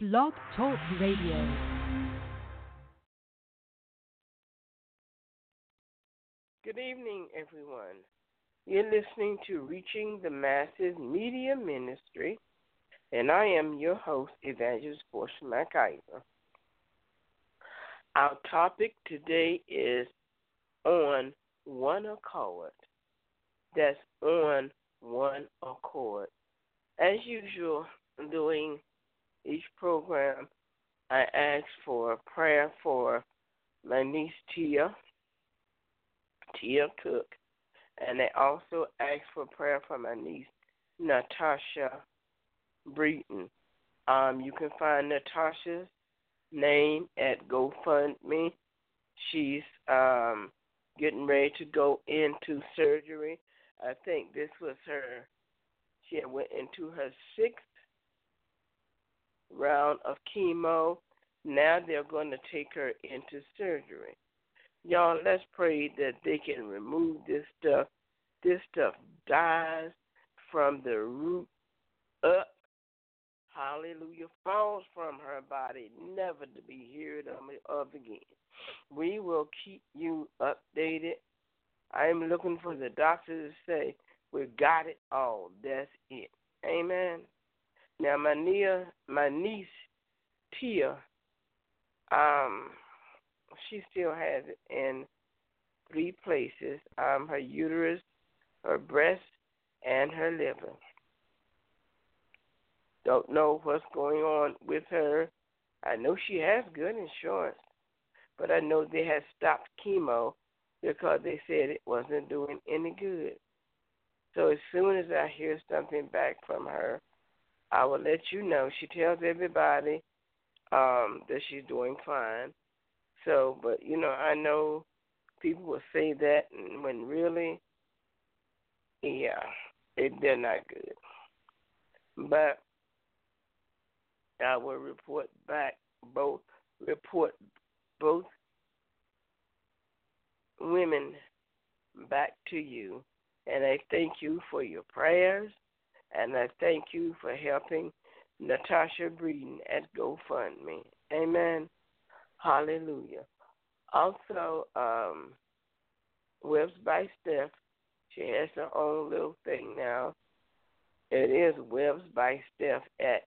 Blog Talk Radio. Good evening, everyone. You're listening to Reaching the Masses Media Ministry, and I am your host, Evangelist Portia McIver. Our topic today is on one accord. That's on one accord. As usual, during each program, I ask for a prayer for my niece Tia, Tia Cook, and I also ask for prayer for my niece Natasha Breton. Um, you can find Natasha's name at GoFundMe. She's um, getting ready to go into surgery. I think this was her. She went into her sixth round of chemo. Now they're going to take her into surgery. Y'all, let's pray that they can remove this stuff. This stuff dies from the root up. Hallelujah. Falls from her body, never to be heard of again. We will keep you updated. I am looking for the doctor to say, We got it all. That's it. Amen. Now my Nia, my niece Tia, um, she still has it in three places: um, her uterus, her breast, and her liver. Don't know what's going on with her. I know she has good insurance, but I know they had stopped chemo because they said it wasn't doing any good. So as soon as I hear something back from her, I will let you know. She tells everybody um, that she's doing fine. So, but you know, I know people will say that, when really, yeah, it, they're not good. But I will report back both report both women back to you, and I thank you for your prayers and I thank you for helping Natasha Breeden at GoFundMe. Amen. Hallelujah. Also, um, Webs by Steph, she has her own little thing now. It is Webs by Steph at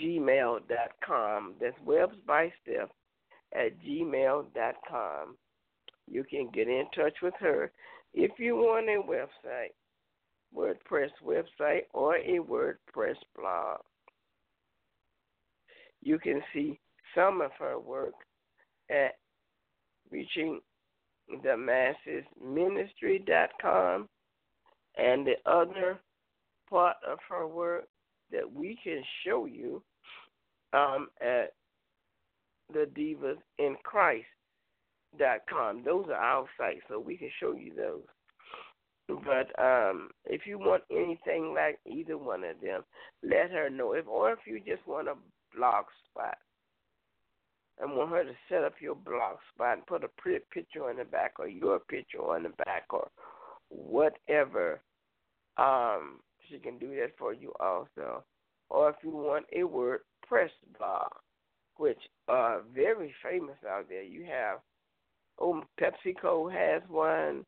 gmail.com. That's Webs by Steph at gmail.com. You can get in touch with her if you want a website. WordPress website or a WordPress blog. You can see some of her work at reaching the masses ministry.com and the other part of her work that we can show you um, at the divas in Christ.com. Those are our sites, so we can show you those. But um, if you want anything like either one of them, let her know. If or if you just want a blog spot and want her to set up your blog spot and put a pretty picture on the back or your picture on the back or whatever, um, she can do that for you also. Or if you want a WordPress blog, which are very famous out there, you have oh PepsiCo has one.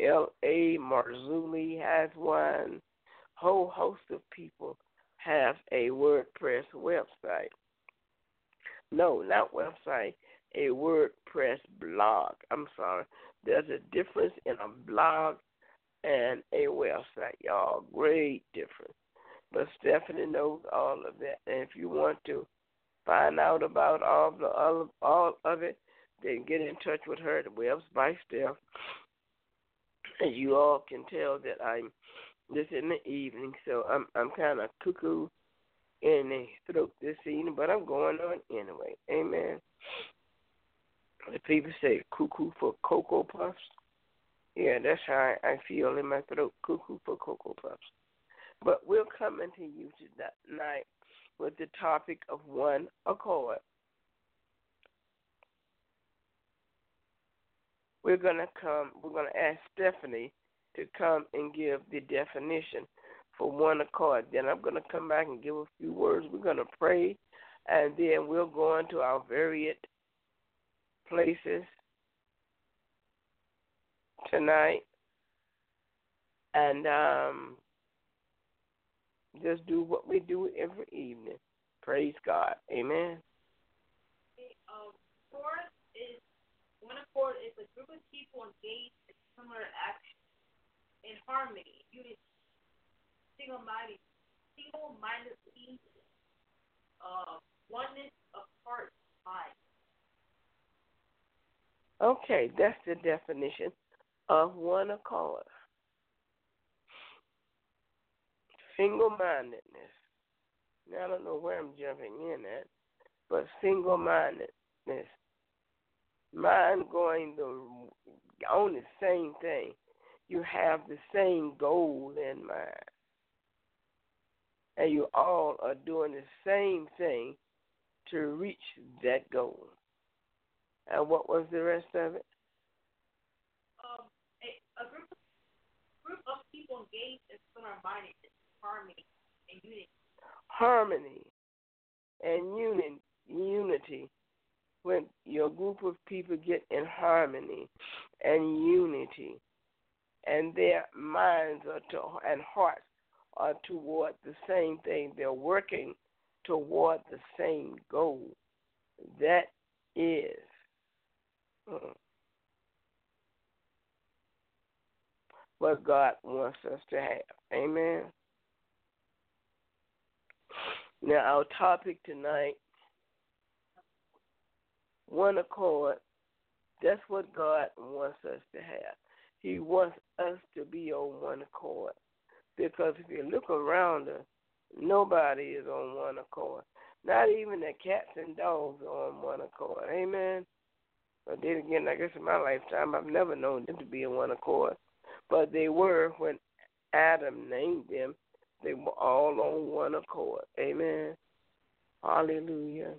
L.A. Marzulli has one. Whole host of people have a WordPress website. No, not website, a WordPress blog. I'm sorry. There's a difference in a blog and a website, y'all. Great difference. But Stephanie knows all of that. And if you want to find out about all the all, all of it, then get in touch with her at Webs by Steph as you all can tell that I'm this in the evening, so I'm I'm kind of cuckoo in the throat this evening, but I'm going on anyway. Amen. The people say cuckoo for cocoa puffs. Yeah, that's how I, I feel in my throat, cuckoo for cocoa puffs. But we're coming to you tonight with the topic of one accord. We're going to come, we're going to ask Stephanie to come and give the definition for one accord. Then I'm going to come back and give a few words. We're going to pray and then we'll go into our various places tonight and um, just do what we do every evening. Praise God. Amen. Um, fourth one accord is a group of people engaged in similar action in harmony, unity, single-minded, single-mindedly, uh, oneness of heart, mind. Okay, that's the definition of one accord. Single mindedness. Now, I don't know where I'm jumping in at, but single mindedness. Mind going the, on the same thing. You have the same goal in mind. And you all are doing the same thing to reach that goal. And what was the rest of it? Um, a, a group, group of people engaged in similar mindedness harmony and unity. Harmony and unity, unity. When your group of people get in harmony and unity, and their minds are to, and hearts are toward the same thing, they're working toward the same goal. That is uh, what God wants us to have. Amen. Now, our topic tonight one accord. That's what God wants us to have. He wants us to be on one accord. Because if you look around us, nobody is on one accord. Not even the cats and dogs are on one accord. Amen. But then again, I guess in my lifetime, I've never known them to be on one accord. But they were when Adam named them they were all on one accord. Amen. Hallelujah.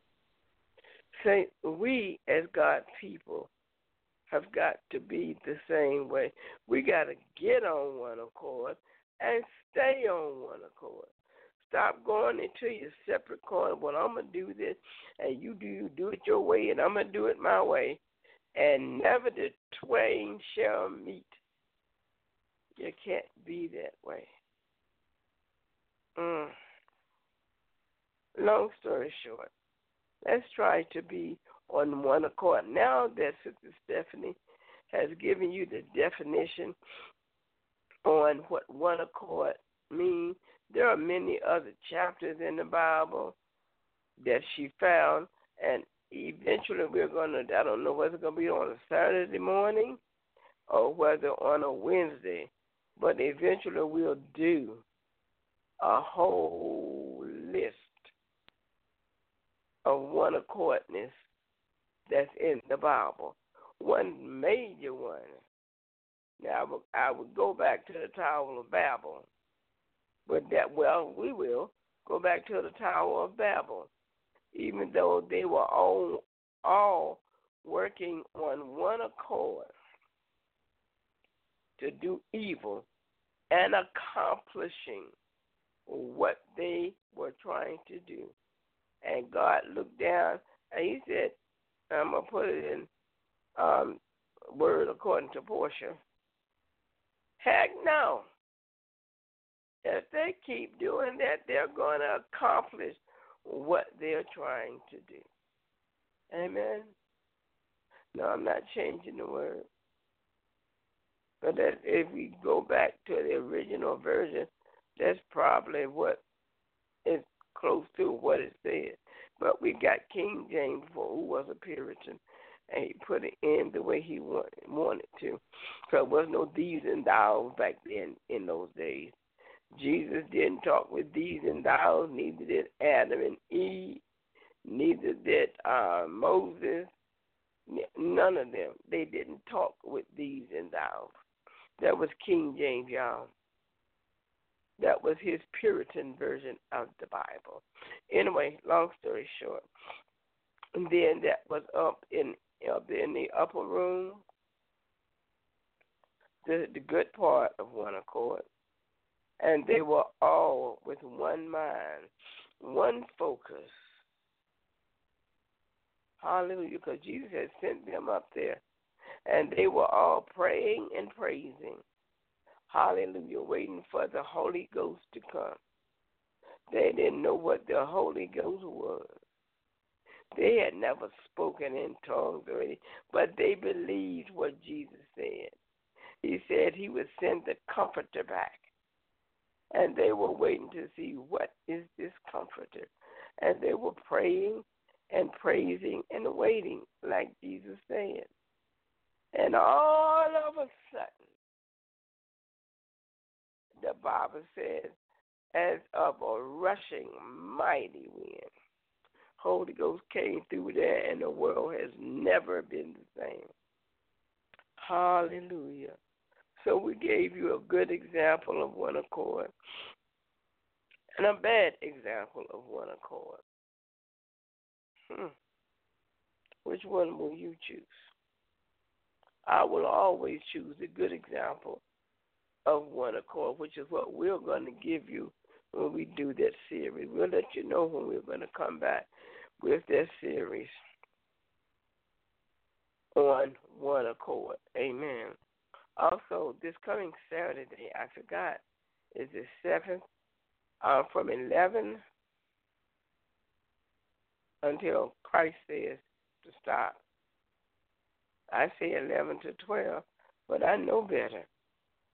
Say, we as God's people have got to be the same way. We got to get on one accord and stay on one accord. Stop going into your separate corner. Well, I'm gonna do this, and you do you do it your way, and I'm gonna do it my way, and never the twain shall meet. You can't be that way. Mm. Long story short, let's try to be on one accord. Now that Sister Stephanie has given you the definition on what one accord means, there are many other chapters in the Bible that she found, and eventually we're going to, I don't know whether it's going to be on a Saturday morning or whether on a Wednesday, but eventually we'll do a whole of one accordness that's in the Bible. One major one. Now I would, I would go back to the Tower of Babel. But that well, we will go back to the Tower of Babel. Even though they were all all working on one accord to do evil and accomplishing what they were trying to do. And God looked down and he said, I'm to put it in um, word according to Portia. Heck no. If they keep doing that, they're going to accomplish what they're trying to do. Amen. No, I'm not changing the word. But that if we go back to the original version, that's probably what is close to what it said. But we got King James, who was a Puritan, and he put it in the way he wanted, wanted to. So there was no these and thous back then in those days. Jesus didn't talk with these and thous, neither did Adam and Eve, neither did uh, Moses. None of them. They didn't talk with these and thous. That was King James, y'all. That was his Puritan version of the Bible. Anyway, long story short, and then that was up in up in the upper room, the the good part of one accord, and they were all with one mind, one focus, Hallelujah. Because Jesus had sent them up there. And they were all praying and praising. Hallelujah. Waiting for the Holy Ghost to come. They didn't know what the Holy Ghost was. They had never spoken in tongues already, but they believed what Jesus said. He said he would send the comforter back. And they were waiting to see what is this comforter. And they were praying and praising and waiting, like Jesus said. And all of a sudden, the Bible says, as of a rushing mighty wind, Holy Ghost came through there, and the world has never been the same. Hallelujah. So we gave you a good example of one accord and a bad example of one accord. Hmm. Which one will you choose? I will always choose a good example of one accord, which is what we're going to give you when we do that series. We'll let you know when we're going to come back with that series on one accord. Amen. Also, this coming Saturday, I forgot, is the 7th, uh, from 11 until Christ says to stop. I say 11 to 12, but I know better.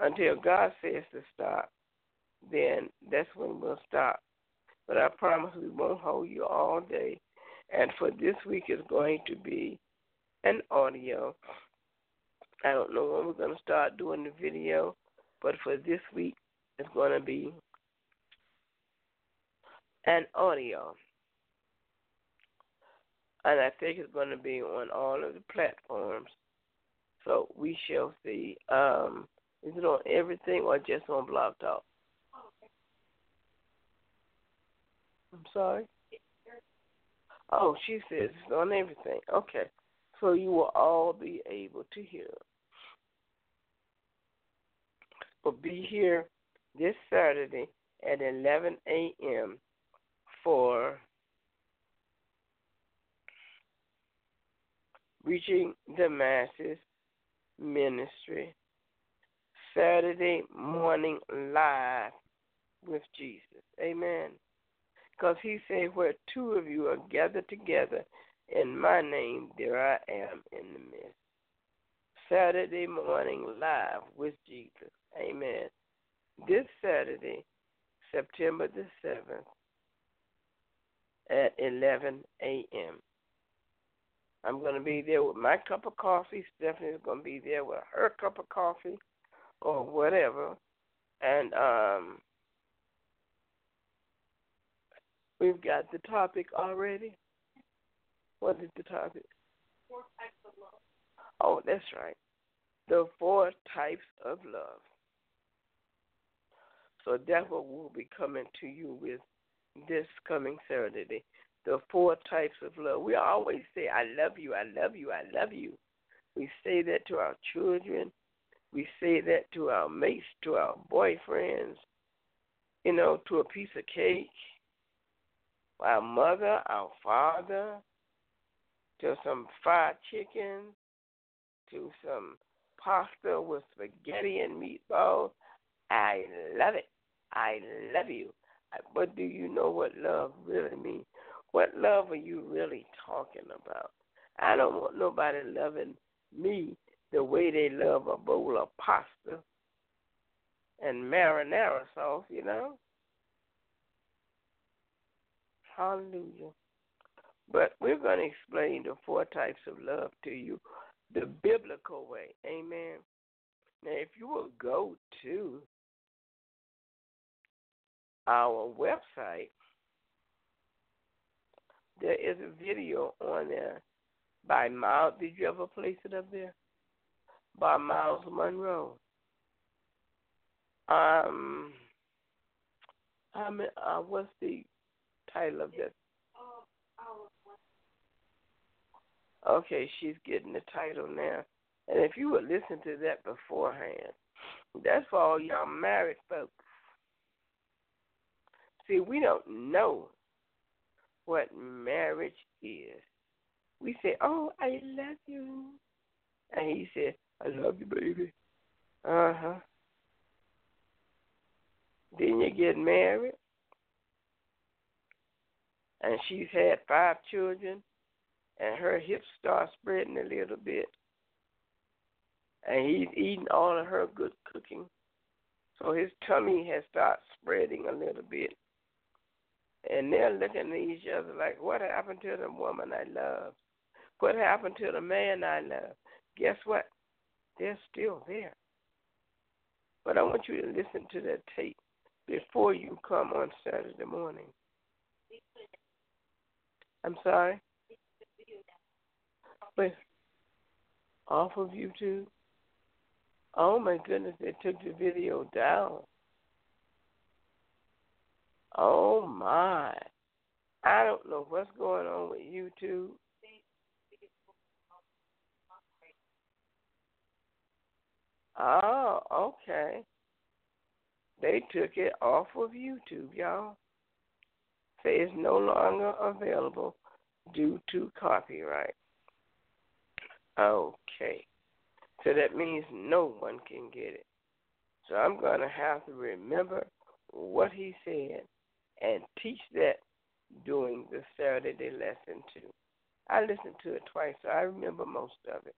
Until God says to stop, then that's when we'll stop. But I promise we won't hold you all day. And for this week, it's going to be an audio. I don't know when we're going to start doing the video, but for this week, it's going to be an audio. And I think it's going to be on all of the platforms. So we shall see. Um, is it on everything or just on Blog Talk? I'm sorry? Oh, she says it's on everything. Okay. So you will all be able to hear. But be here this Saturday at 11 a.m. for Reaching the Masses Ministry. Saturday morning live with Jesus. Amen. Because he said, Where two of you are gathered together in my name, there I am in the midst. Saturday morning live with Jesus. Amen. This Saturday, September the 7th, at 11 a.m. I'm going to be there with my cup of coffee. Stephanie's going to be there with her cup of coffee or whatever. And um, We've got the topic already. What is the topic? Four types of love. Oh, that's right. The four types of love. So that's what we'll be coming to you with this coming Saturday. The four types of love. We always say, I love you, I love you, I love you. We say that to our children. We say that to our mates, to our boyfriends, you know, to a piece of cake our mother, our father, to some fried chicken, to some pasta with spaghetti and meatballs. I love it. I love you. But do you know what love really means? What love are you really talking about? I don't want nobody loving me the way they love a bowl of pasta and marinara sauce, you know? Hallelujah. But we're going to explain the four types of love to you the biblical way. Amen. Now, if you will go to our website, there is a video on there by Myles. Did you ever place it up there? By Myles Munroe. Um, I mean, uh, what's the title of this? Okay, she's getting the title now. And if you would listen to that beforehand, that's for all y'all married folks. See, we don't know what marriage is. we say, "Oh, I love you," and he said, "I love you, baby." Uh huh. Then you get married, and she's had five children, and her hips start spreading a little bit, and he's eating all of her good cooking, so his tummy has started spreading a little bit. And they're looking at each other like, what happened to the woman I love? What happened to the man I love? Guess what? They're still there. But I want you to listen to that tape before you come on Saturday morning. I'm sorry? But off of YouTube? Oh my goodness, they took the video down. Oh my. I don't know what's going on with YouTube. Oh, okay. They took it off of YouTube, y'all. Say it's no longer available due to copyright. Okay. So that means no one can get it. So I'm going to have to remember what he said and teach that during the Saturday lesson too. I listened to it twice, so I remember most of it.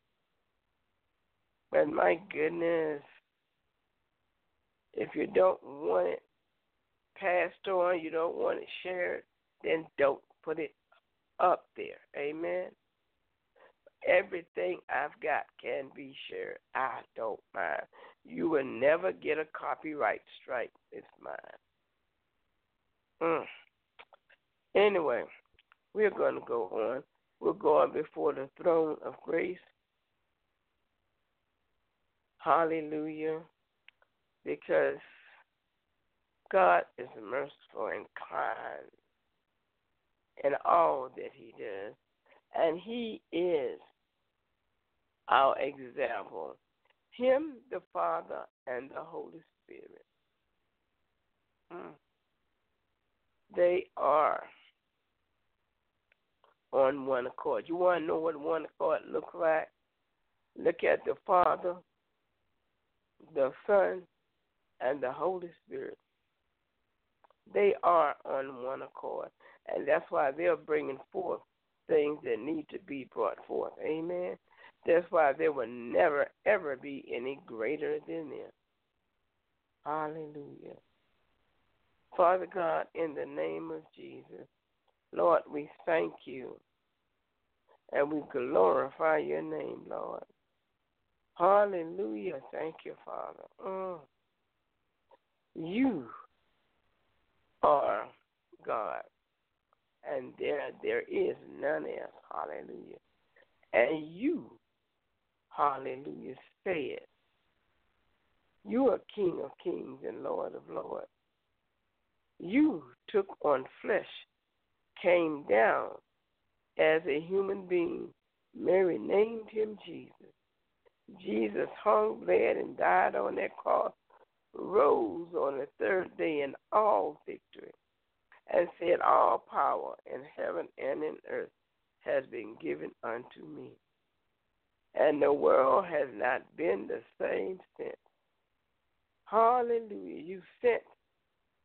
But my goodness, if you don't want it passed on, you don't want it shared, then don't put it up there. Amen. Everything I've got can be shared. I don't mind. You will never get a copyright strike. It's mine. Mm. Anyway, we're going to go on. We're going before the throne of grace. Hallelujah. Because God is merciful and kind in all that He does. And He is our example. Him, the Father, and the Holy Spirit. Mm. They are on one accord. You want to know what one accord looks like? Look at the Father, the Son, and the Holy Spirit. They are on one accord, and that's why they're bringing forth things that need to be brought forth. Amen. That's why there will never, ever be any greater than them. Hallelujah. Father God, in the name of Jesus, Lord, we thank you and we glorify your name, Lord. Hallelujah. Thank you, Father. Mm. You are God, and there there is none else. Hallelujah. And you Hallelujah. Say it. You are King of kings and Lord of lords. You took on flesh, came down as a human being. Mary named him Jesus. Jesus hung, bled, and died on that cross, rose on the third day in all victory, and said, All power in heaven and in earth has been given unto me and the world has not been the same since. Hallelujah. You sent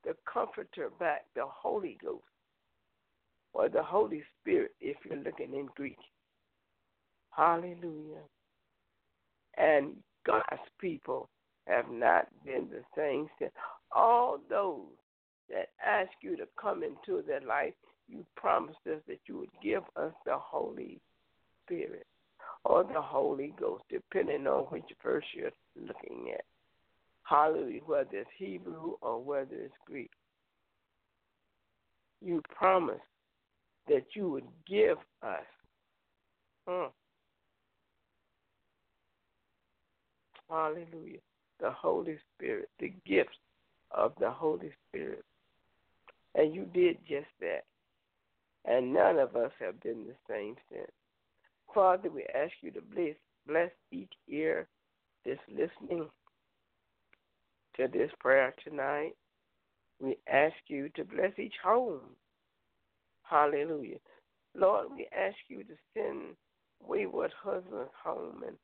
the Comforter back, the Holy Ghost, or the Holy Spirit, if you're looking in Greek. Hallelujah. And God's people have not been the same since. All those that ask you to come into their life, you promised us that you would give us the Holy Spirit or the Holy Ghost, depending on which verse you're looking at. Hallelujah, whether it's Hebrew or whether it's Greek. You promised that you would give us. Hallelujah. The Holy Spirit, the gifts of the Holy Spirit. And you did just that. And none of us have been the same since. Father, we ask you to bless, bless each ear that's listening to this prayer tonight. We ask you to bless each home. Hallelujah. Lord, we ask you to send wayward husbands home and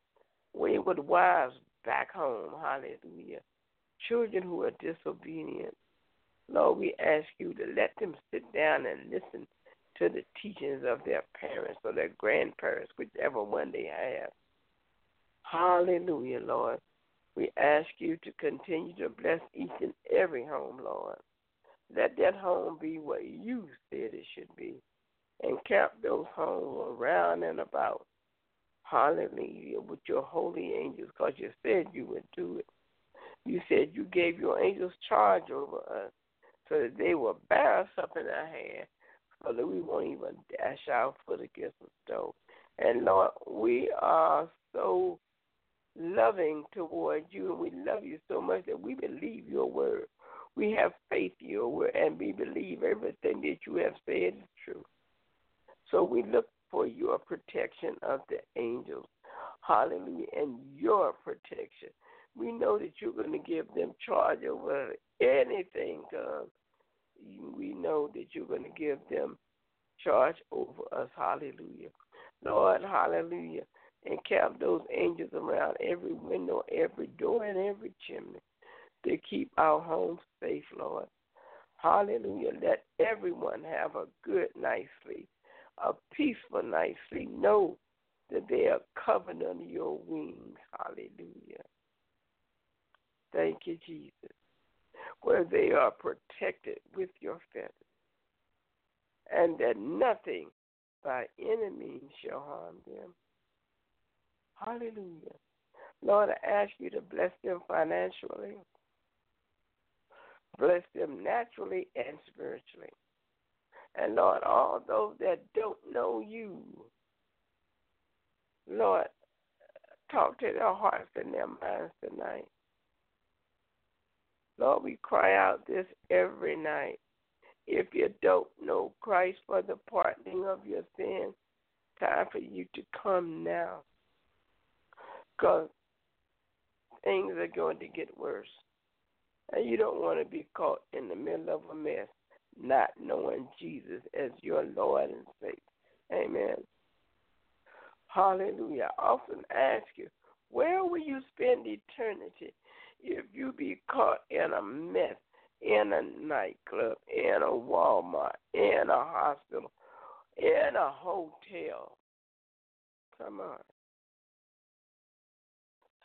wayward wives back home. Hallelujah. Children who are disobedient. Lord, we ask you to let them sit down and listen to the teachings of their parents or their grandparents, whichever one they have. Hallelujah, Lord. We ask you to continue to bless each and every home, Lord. Let that home be what you said it should be. And camp those homes around and about. Hallelujah. With your holy angels, because you said you would do it. You said you gave your angels charge over us so that they will bear us up in our hand so that we won't even dash our foot against the stone. And Lord, we are so loving toward you, and we love you so much that we believe your word. We have faith in your word, and we believe everything that you have said is true. So we look for your protection of the angels. Hallelujah. And your protection. We know that you're going to give them charge over anything, God. We know that you're going to give them charge over us. Hallelujah. Lord, hallelujah. Encamp those angels around every window, every door, and every chimney to keep our homes safe, Lord. Hallelujah. Let everyone have a good night's sleep, a peaceful night's sleep. Know that they are covered under your wings. Hallelujah. Thank you, Jesus. Where they are protected with your feathers, and that nothing by any means shall harm them. Hallelujah. Lord, I ask you to bless them financially, bless them naturally and spiritually. And Lord, all those that don't know you, Lord, talk to their hearts and their minds tonight. Lord, we cry out this every night. If you don't know Christ for the pardoning of your sins, time for you to come now because things are going to get worse. And you don't want to be caught in the middle of a mess, not knowing Jesus as your Lord and Savior. Amen. Hallelujah. I often ask you, where will you spend eternity if you be caught in a mess, in a nightclub, in a Walmart, in a hospital, in a hotel? Come on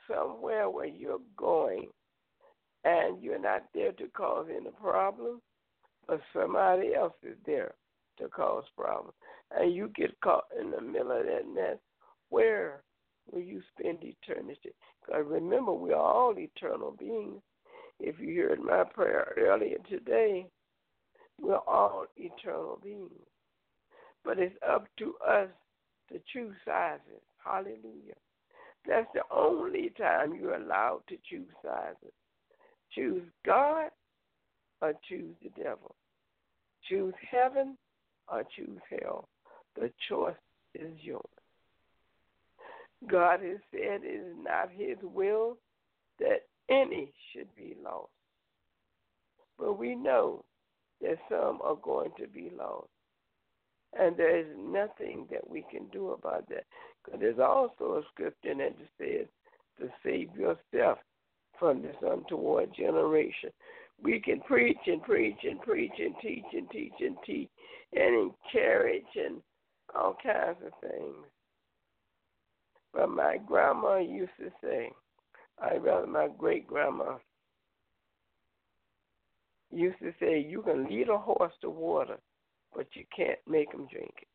somewhere where you're going and you're not there to cause any problem, but somebody else is there to cause problems. And you get caught in the middle of that mess, where will you spend eternity? Because remember, we are all eternal beings. If you heard my prayer earlier today, we're all eternal beings. But it's up to us to choose sizes. Hallelujah. That's the only time you're allowed to choose sizes. Choose God or choose the devil. Choose heaven or choose hell. The choice is yours. God has said it is not his will that any should be lost. But we know that some are going to be lost. And there is nothing that we can do about that. Because there's also a scripture that says to save yourself from this untoward generation. We can preach and preach and preach and teach and teach and teach and encourage and all kinds of things. But my grandma used to say, I rather my great grandma used to say, you can lead a horse to water, but you can't make him drink it.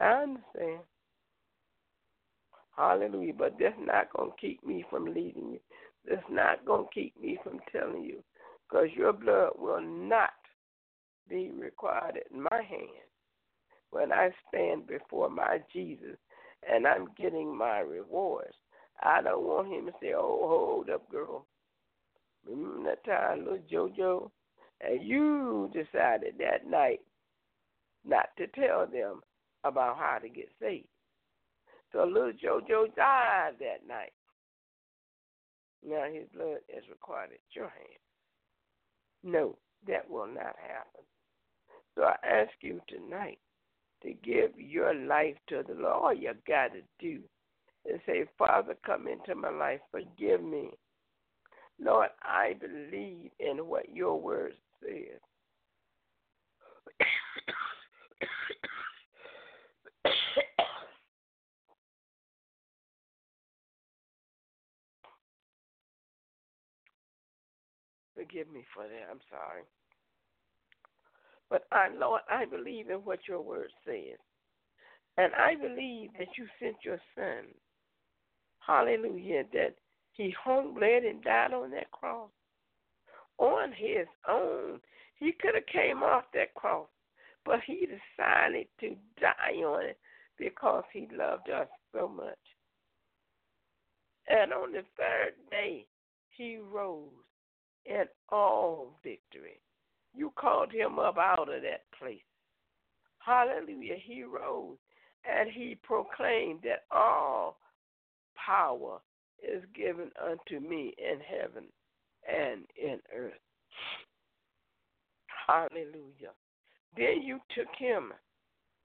I understand. Hallelujah. But that's not going to keep me from leading you. That's not going to keep me from telling you. Because your blood will not be required in my hand when I stand before my Jesus and I'm getting my rewards. I don't want him to say, oh, hold up, girl. Remember that time, little JoJo? And you decided that night not to tell them about how to get saved. So little JoJo died that night. Now his blood is required at your hand. No, that will not happen. So I ask you tonight to give your life to the Lord. All you got to do is say, Father, come into my life. Forgive me. Lord, I believe in what your word says. Forgive me for that. I'm sorry. But I, Lord, I believe in what your word says. And I believe that you sent your son. Hallelujah. That he hung, bled, and died on that cross. On his own. He could have came off that cross. But he decided to die on it because he loved us so much. And on the third day, he rose in all victory. You called him up out of that place. Hallelujah. He rose and he proclaimed that all power is given unto me in heaven and in earth. Hallelujah. Then you took him,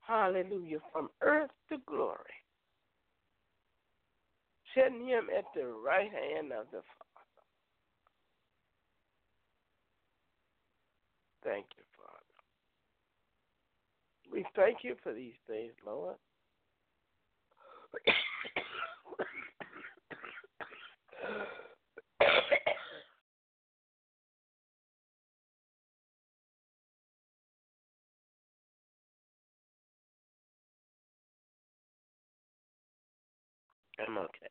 hallelujah, from earth to glory, setting him at the right hand of the Father. Thank you, Father. We thank you for these things, Lord. I'm okay.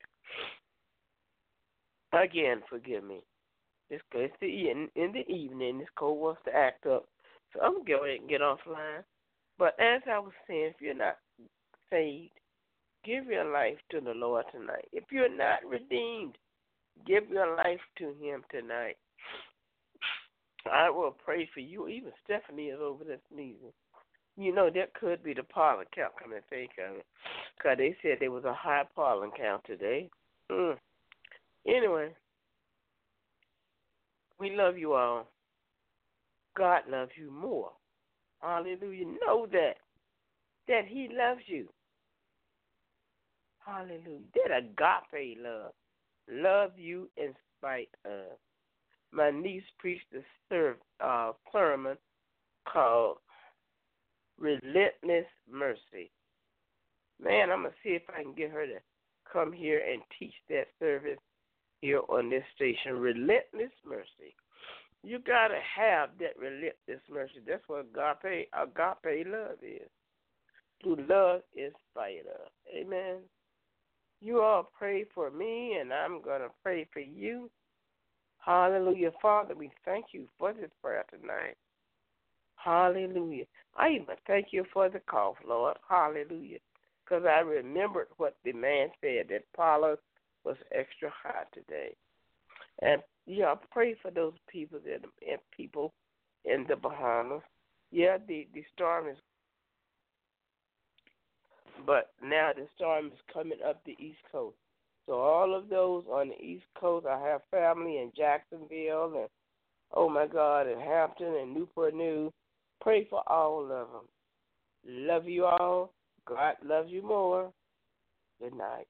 Again, forgive me. It's, it's the in, in the evening. This cold wants to act up, so I'm gonna go ahead and get offline. But as I was saying, if you're not saved, give your life to the Lord tonight. If you're not redeemed, give your life to Him tonight. I will pray for you. Even Stephanie is over there sneezing. You know, that could be the pollen count coming to think of it. Because they said there was a high pollen count today. Mm. Anyway, we love you all. God loves you more. Hallelujah. Know that. That He loves you. Hallelujah. That agape love. Love you in spite of. My niece preached a serve, uh, sermon called Relentless Mercy. Man, I'm going to see if I can get her to come here and teach that service here on this station. Relentless mercy. You gotta have that relentless mercy. That's what agape agape love is. To love in spite. Amen. You all pray for me and I'm gonna pray for you. Hallelujah. Father, we thank you for this prayer tonight. Hallelujah. I even thank you for the cough, Lord. Hallelujah. Because I remembered what the man said that Paula was extra hot today. And yeah, pray for those people that and people in the Bahamas. Yeah, the the storm is, but now the storm is coming up the East Coast. So all of those on the East Coast, I have family in Jacksonville and oh my God, in Hampton and Newport News. Pray for all of them. Love you all. God loves you more. Good night.